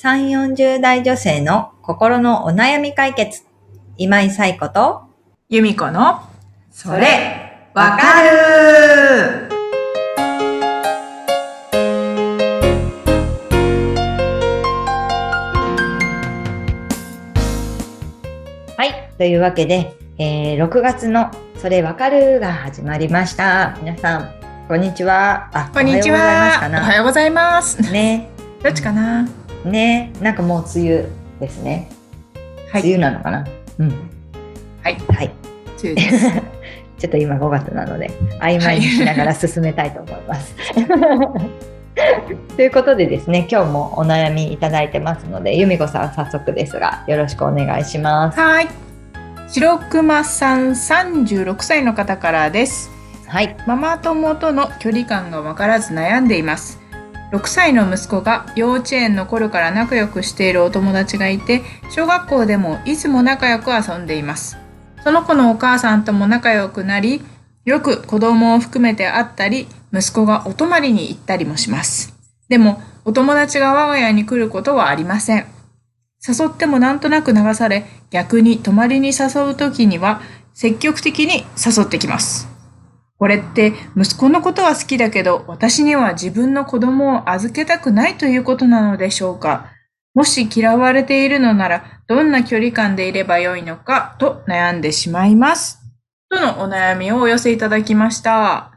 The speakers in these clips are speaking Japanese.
3、40代女性の心のお悩み解決。今井彩子と、由美子の、それ、わかるはい。というわけで、えー6月のそれわかるが始まりました。皆さん、こんにちは。あ、こんにちは。おおはようございます。ね。どっちかなね。なんかもう梅雨ですね。はい。梅雨なのかな？うん。はい。はい。梅雨です。ちょっと今5月なので、曖昧にしながら進めたいと思います。ということでですね、今日もお悩みいただいてますので、由美子さん早速ですが、よろしくお願いします。はい。白熊さん36歳の方からです。はい。ママ友との距離感が分からず悩んでいます。6歳の息子が幼稚園の頃から仲良くしているお友達がいて、小学校でもいつも仲良く遊んでいます。その子のお母さんとも仲良くなり、よく子供を含めて会ったり、息子がお泊まりに行ったりもします。でも、お友達が我が家に来ることはありません。誘ってもなんとなく流され、逆に泊まりに誘う時には積極的に誘ってきます。これって息子のことは好きだけど、私には自分の子供を預けたくないということなのでしょうか？もし嫌われているのなら、どんな距離感でいればよいのかと悩んでしまいます。とのお悩みをお寄せいただきました。あ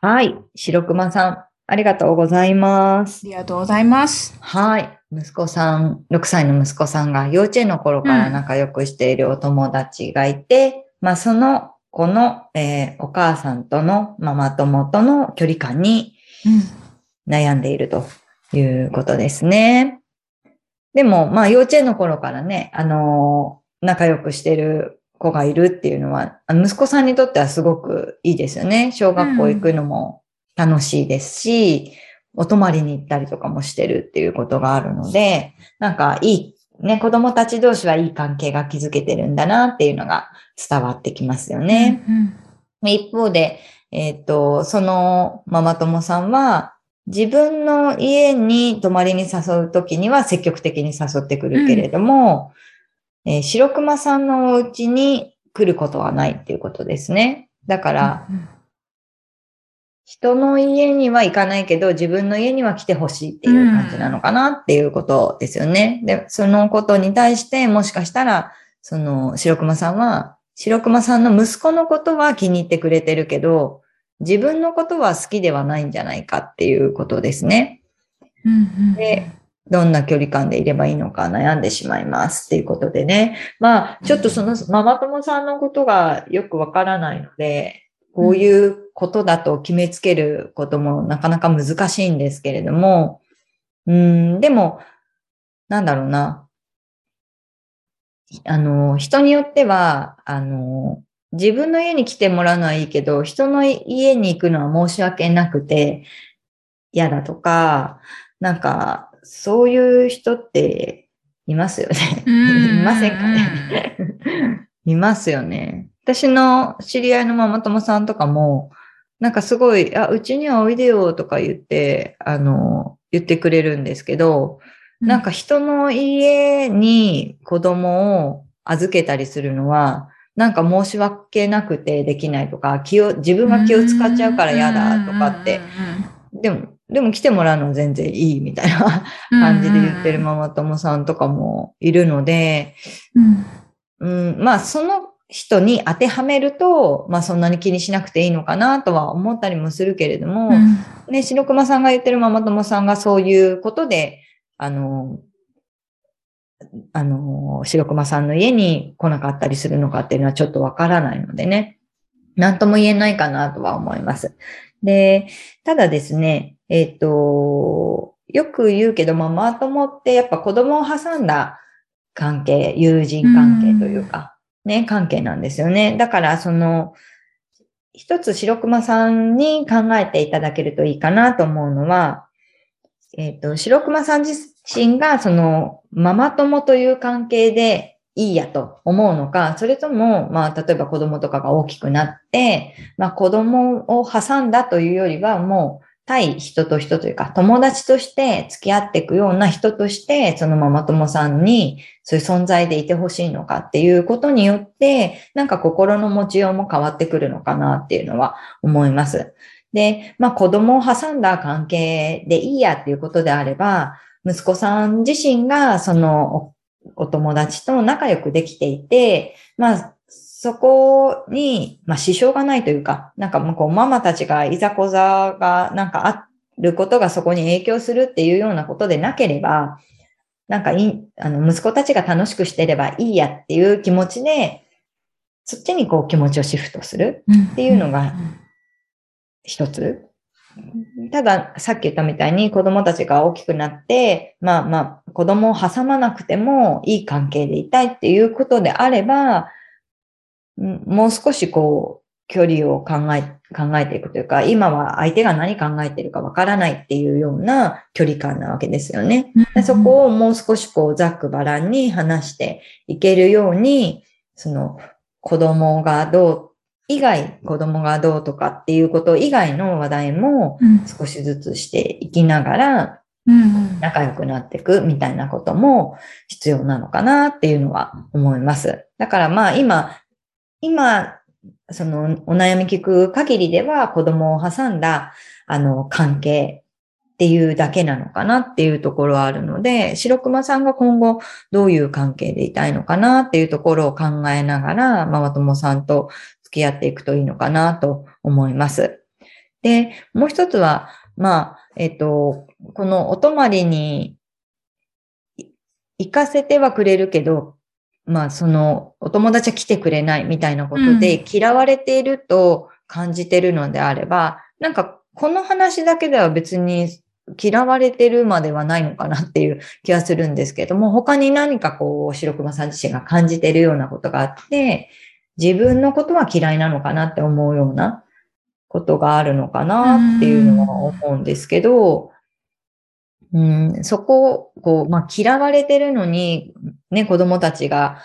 はい。白熊さん、ありがとうございます。りがとうございます。はい。息子さん、6歳の息子さんが幼稚園の頃から仲良くしているお友達がいて、まあその子の、えーお母さんとのママ友との距離感に悩んでいるということですね。でも、まあ幼稚園の頃からね、あのー仲良くしている子がいるっていうのは、息子さんにとってはすごくいいですよね。小学校行くのも楽しいですし、お泊まりに行ったりとかもしてるっていうことがあるので、なんかいい、ね、子供たち同士はいい関係が築けてるんだなっていうのが伝わってきますよね。うん一方で、えっ、と、そのママ友さんは、自分の家に泊まりに誘うときには積極的に誘ってくるけれども、えー白熊さんのお家に来ることはないっていうことですね。だから、うん人の家には行かないけど、自分の家には来てほしいっていう感じなのかなっていうことですよね。で、そのことに対して、もしかしたら、その、白熊さんは、白熊さんの息子のことは気に入ってくれてるけど、自分のことは好きではないんじゃないかっていうことですね。うんうんでどんな距離感でいればいいのか悩んでしまいますっていうことでね。まあ、ちょっとそのママ友さんのことがよくわからないので、こういうことだと決めつけることもなかなか難しいんですけれども、うん、でも、なんだろうな。あの、人によっては、あの、自分の家に来てもらうのはいいけど、人の家に行くのは申し訳なくて嫌だとか、なんか、そういう人っていますよね。うんいませんかね。いますよね。私の知り合いのママ友さんとかも、なんかすごい、あ、うちにはおいでよとか言って、あの、言ってくれるんですけど、なんか人の家に子供を預けたりするのは、なんか申し訳なくてできないとか、気を、自分が気を使っちゃうから嫌だとかって、でも、でも来てもらうのは全然いいみたいな感じで言ってるママ友さんとかもいるので、うん。うん、まあその人に当てはめると、まあそんなに気にしなくていいのかなとは思ったりもするけれども、うんね、白熊さんが言ってるママ友さんがそういうことで、あの、あの、白熊さんの家に来なかったりするのかっていうのはちょっとわからないのでね、なんとも言えないかなとは思います。で、ただですね、えっ、と、よく言うけど、ママ友ってやっぱ子供を挟んだ関係、友人関係というか、ね、関係なんですよね。だから、その、一つ白熊さんに考えていただけるといいかなと思うのは、えっ、と、白熊さん自身がそのママ友という関係でいいやと思うのか、それとも、まあ、例えば子供とかが大きくなって、まあ、子供を挟んだというよりは、もう対人と人というか、友達として付き合っていくような人として、そのママ友さんにそういう存在でいてほしいのかっていうことによって、なんか心の持ちようも変わってくるのかなっていうのは思います。で、まあ子供を挟んだ関係でいいやっていうことであれば、息子さん自身がそのお友達と仲良くできていて、まあそこに、まあ、支障がないというか、なんかもうこう、ママたちがいざこざがなんかあることがそこに影響するっていうようなことでなければ、なんかいあの、息子たちが楽しくしてればいいやっていう気持ちで、そっちにこう気持ちをシフトするっていうのが一つ。ただ、さっき言ったみたいに子供たちが大きくなって、まあまあ、子供を挟まなくてもいい関係でいたいっていうことであれば、もう少しこう、距離を考え、考えていくというか、今は相手が何考えてるかわからないっていうような距離感なわけですよね。でそこをもう少しこう、ざっくばらんに話していけるように、その、子供がどう、以外、子供がどうとかっていうこと以外の話題も少しずつしていきながら、仲良くなっていくみたいなことも必要なのかなっていうのは思います。だからまあ今、今、そのお悩み聞く限りでは子供を挟んだあの関係っていうだけなのかなっていうところはあるので、白熊さんが今後どういう関係でいたいのかなっていうところを考えながら、ママ友さんと付き合っていくといいのかなと思います。で、もう一つは、まあ、えっ、と、このお泊まりに行かせてはくれるけど、まあそのお友達は来てくれないみたいなことで嫌われていると感じてるのであれば、うん、なんかこの話だけでは別に嫌われてるまではないのかなっていう気はするんですけども、他に何かこう、白熊さん自身が感じてるようなことがあって、自分のことは嫌いなのかなって思うようなことがあるのかなっていうのは思うんですけど、うん、そこを、こう、まあ、嫌われてるのに、ね、子供たちが、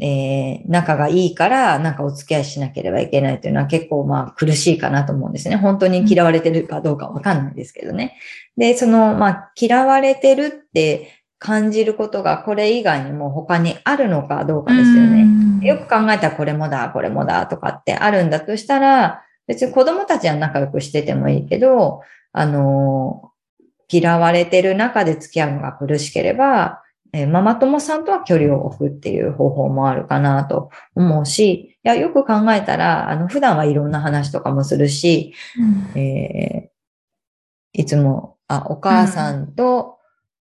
えー、仲がいいから、なんかお付き合いしなければいけないというのは結構まあ苦しいかなと思うんですね。本当に嫌われてるかどうかわかんないですけどね。で、その、まあ、嫌われてるって感じることがこれ以外にも他にあるのかどうかですよね。よく考えたらこれもだ、これもだとかってあるんだとしたら、別に子供たちは仲良くしててもいいけど、あの嫌われてる中で付き合うのが苦しければ、えー、ママ友さんとは距離を置くっていう方法もあるかなと思うし、いや、よく考えたら、あの、普段はいろんな話とかもするし、うん、えー、いつも、あ、お母さんと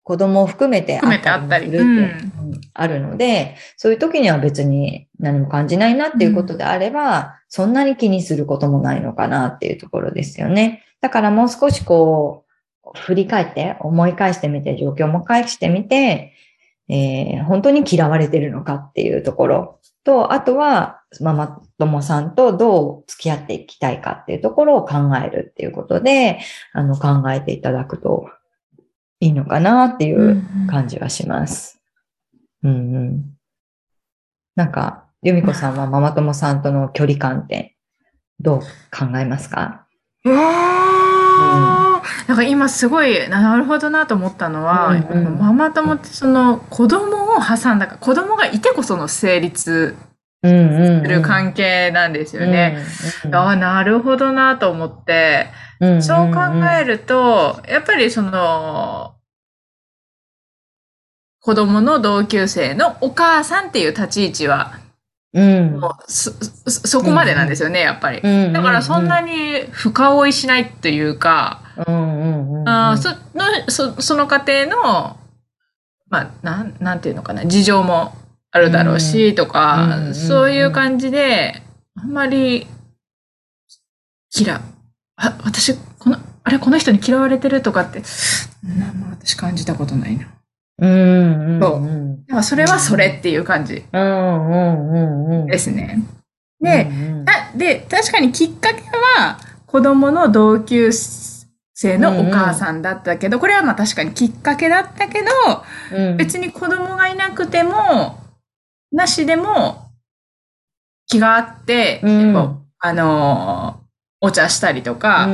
子供を含めて会ったりするってあるので、そういう時には別に何も感じないなっていうことであれば、そんなに気にすることもないのかなっていうところですよね。だからもう少しこう、振り返って、思い返してみて、状況も返してみて、えー、本当に嫌われてるのかっていうところと、あとは、ママ友さんとどう付き合っていきたいかっていうところを考えるっていうことで、あの、考えていただくといいのかなっていう感じはします。うん、うん、うん。なんか、由美子さんはママ友さんとの距離感ってどう考えますか？ー、うんなんか今すごいなるほどなと思ったのは、うんうん、ママ友ってその子供を挟んだか子供がいてこその成立する関係なんですよね。うんうん、ああなるほどなと思って、うんうんうん、そう考えるとやっぱりその子供の同級生のお母さんっていう立ち位置はうん、もうそそこまでなんですよね、やっぱり。だからそんなに深追いしないっていうか、あそのそその家庭の、まあ、なん、なんていうのかな、事情もあるだろうし、とか、そういう感じで、あんまり、嫌、あ、私、この、あれ、この人に嫌われてるとかって、なんも私感じたことないな。うん、うん、そう。だからそれはそれっていう感じ。ですね。で、うんうん、で、確かにきっかけは、子供の同級生のお母さんだったけど、うんうん、これはまあ確かにきっかけだったけど、うん、別に子供がいなくても、なしでも気があって、うん、あのお茶したりとか、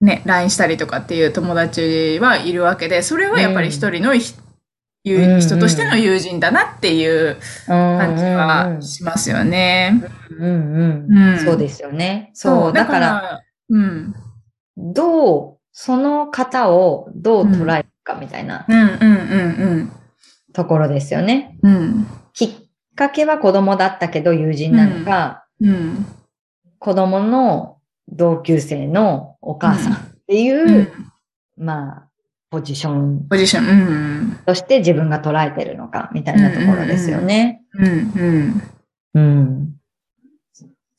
ね、LINE したりとかっていう友達はいるわけで、それはやっぱり一人のひ、友人としての友人だなっていう感じはしますよね。うんうんうん。そうですよね。そう。だから、うん。どう、その方をどう捉えるかみたいなうんうんうんところですよね。うん。うん。きっかけは子供だったけど友人なのか、うん。子供の同級生のお母さんっていう、うん。まあ、ポジションポジション。うん。として自分が捉えてるのかみたいなところですよね。うんうん。うん。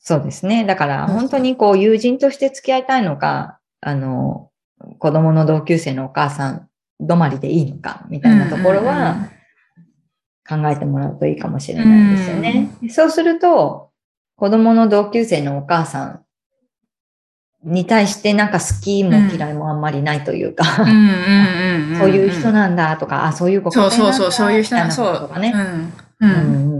そうですね。だから本当にこう友人として付き合いたいのか、あの、子供の同級生のお母さん止まりでいいのかみたいなところは考えてもらうといいかもしれないですよね。そうすると、子供の同級生のお母さんに対してなんか好きも嫌いもあんまりないというか。そういう人なんだとか、あ、そういう子そうそうそう、そういう人ななんそう。とかね。うん。ううん。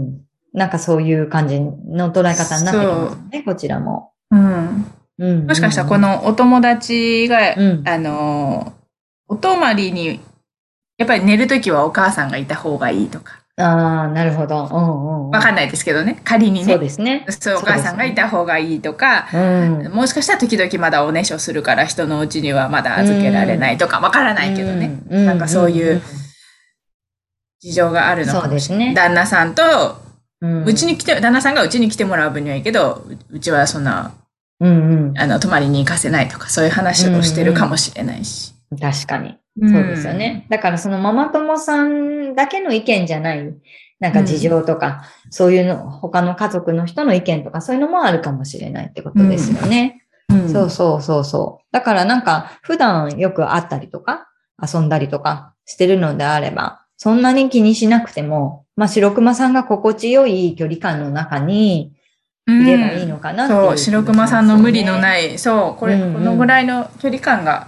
んうん。なんかそういう感じの捉え方になってきますね、こちらも。うん。うんもしかしたらこ、のお友達が、うんあの、お泊まりに、やっぱり寝るときはお母さんがいた方がいいとか。ああ、なるほど。うんうんうん。わかんないですけどね。仮にね。そうですね。そう、お母さんがいた方がいいとか、うん。もしかしたら時々まだおねしょするから人のうちにはまだ預けられないとか、わからないけどね。うん。なんかそういう事情があるのかもしれない。ですね。旦那さんと、うんうちに来て、旦那さんがうちに来てもらう分にはいいけど、ううちはそんな、うんあの、泊まりに行かせないとか、そういう話をしてるかもしれないし。うん。確かに。そうですよね。だからそのママ友さんだけの意見じゃない、なんか事情とか、そういうの、他の家族の人の意見とか、そういうのもあるかもしれないってことですよね。うん。そうそうそうそう。だからなんか、普段よく会ったりとか、遊んだりとかしてるのであれば、そんなに気にしなくても、まあ、白熊さんが心地よい距離感の中にうんいればいいのかなっていう、そう、白熊さんの無理のない、そう、これ、うんうんこのぐらいの距離感が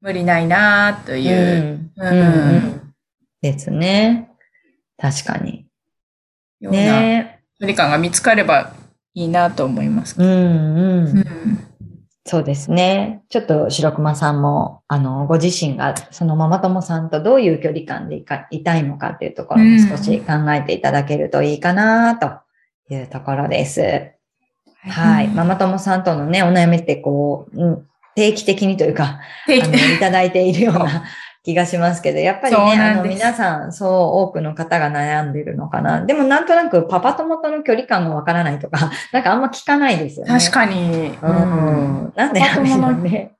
無理ないなといいう、うん。うんうん。ですね。確かに。ようなね距離感が見つかればいいなと思います。うんうん。うん。そうですね。ちょっと白熊さんも、あの、ご自身がそのママ友さんとどういう距離感でいかいたいのかっていうところも少し考えていただけるといいかなというところです。はい。ママ友さんとのね、お悩みってこう、うん定期的にというか、あの、いただいているような 気がしますけど、やっぱりね、あの、皆さん、そう、多くの方が悩んでるのかな。でも、なんとなく、パパ友との距離感がわからないとか、なんかあんま聞かないですよね。確かに。ううんん。なんでなんでしょうね。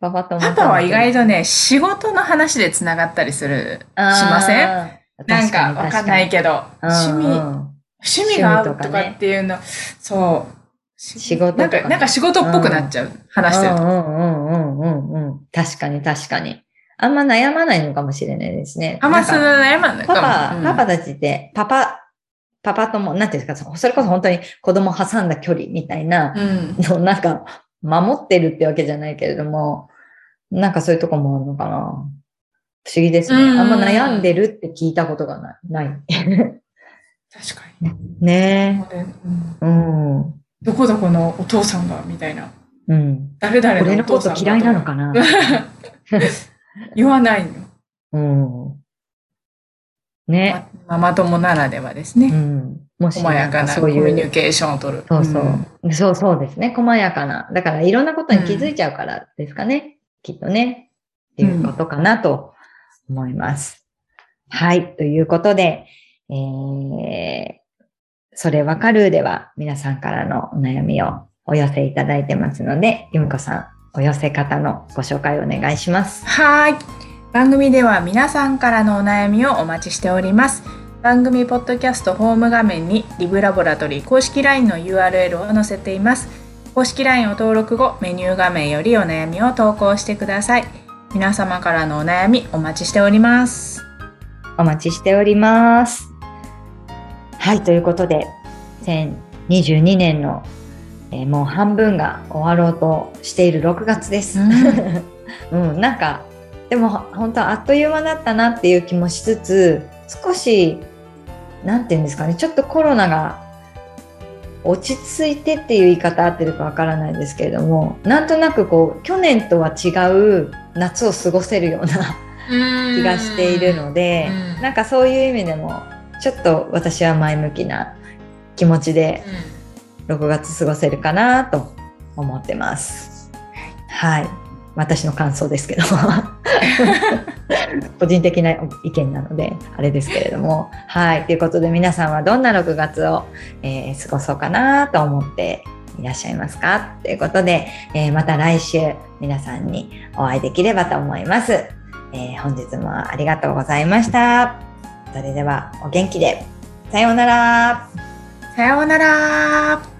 パパ友パパは意外とね、仕事の話でつながったりする、しません？んなんかわかんないけど、趣味、趣味が合うとかっていうの、そう。仕事なんか、なんか仕事っぽくなっちゃう。話してると。うんうんうんうんうんうん。確かに確かに。あんま悩まないのかもしれないですね。あんまそのなんか悩まないかパパ、も。パパたちって、パパ、パパ友、なんていうんですか、それこそ本当に子供挟んだ距離みたいなうん。なんか守ってるってわけじゃないけれども、なんかそういうとこもあるのかな。不思議ですね。うんあんま悩んでるって聞いたことがない。ない。確かに。ねうんえ。うん。どこどこのお父さんが、みたいな。うん。誰々俺のこのお父さんが。と嫌いなのかな。言わないの。うん。ね。ママ友ならではですね。うん。もし細やかなコミュニケーションを取る。そうそう。そうそうですね。細やかな。だからいろんなことに気づいちゃうからですかね。きっとね。っていうことかなと思います。はい。ということで、えー、それわかるでは皆さんからのお悩みをお寄せいただいてますので、ゆみこさん、お寄せ方のご紹介をお願いします。はい。番組では皆さんからのお悩みをお待ちしております。番組ポッドキャストホーム画面にリブラボラトリー公式 LINE の URL を載せています。公式 LINE を登録後、メニュー画面よりお悩みを投稿してください。皆様からのお悩みお待ちしております。お待ちしております。はい、ということで、2022年の、えーもう半分が終わろうとしている6月です。うん、なんか、でも本当あっという間だったなっていう気もしつつ、少し、なんていうんですかね、ちょっとコロナが落ち着いてっていう言い方合ってるかわからないですけれどもなんとなくこう去年とは違う夏を過ごせるような気がしているので、うん。なんかそういう意味でもちょっと私は前向きな気持ちで6月過ごせるかなと思ってます。はい。私の感想ですけど。個人的な意見なので、あれですけれども。はい。ということで皆さんはどんな6月を、えー過ごそうかなと思っていらっしゃいますか？ということで、えーまた来週皆さんにお会いできればと思います。えー本日もありがとうございました。それではお元気で。さようなら。さようなら。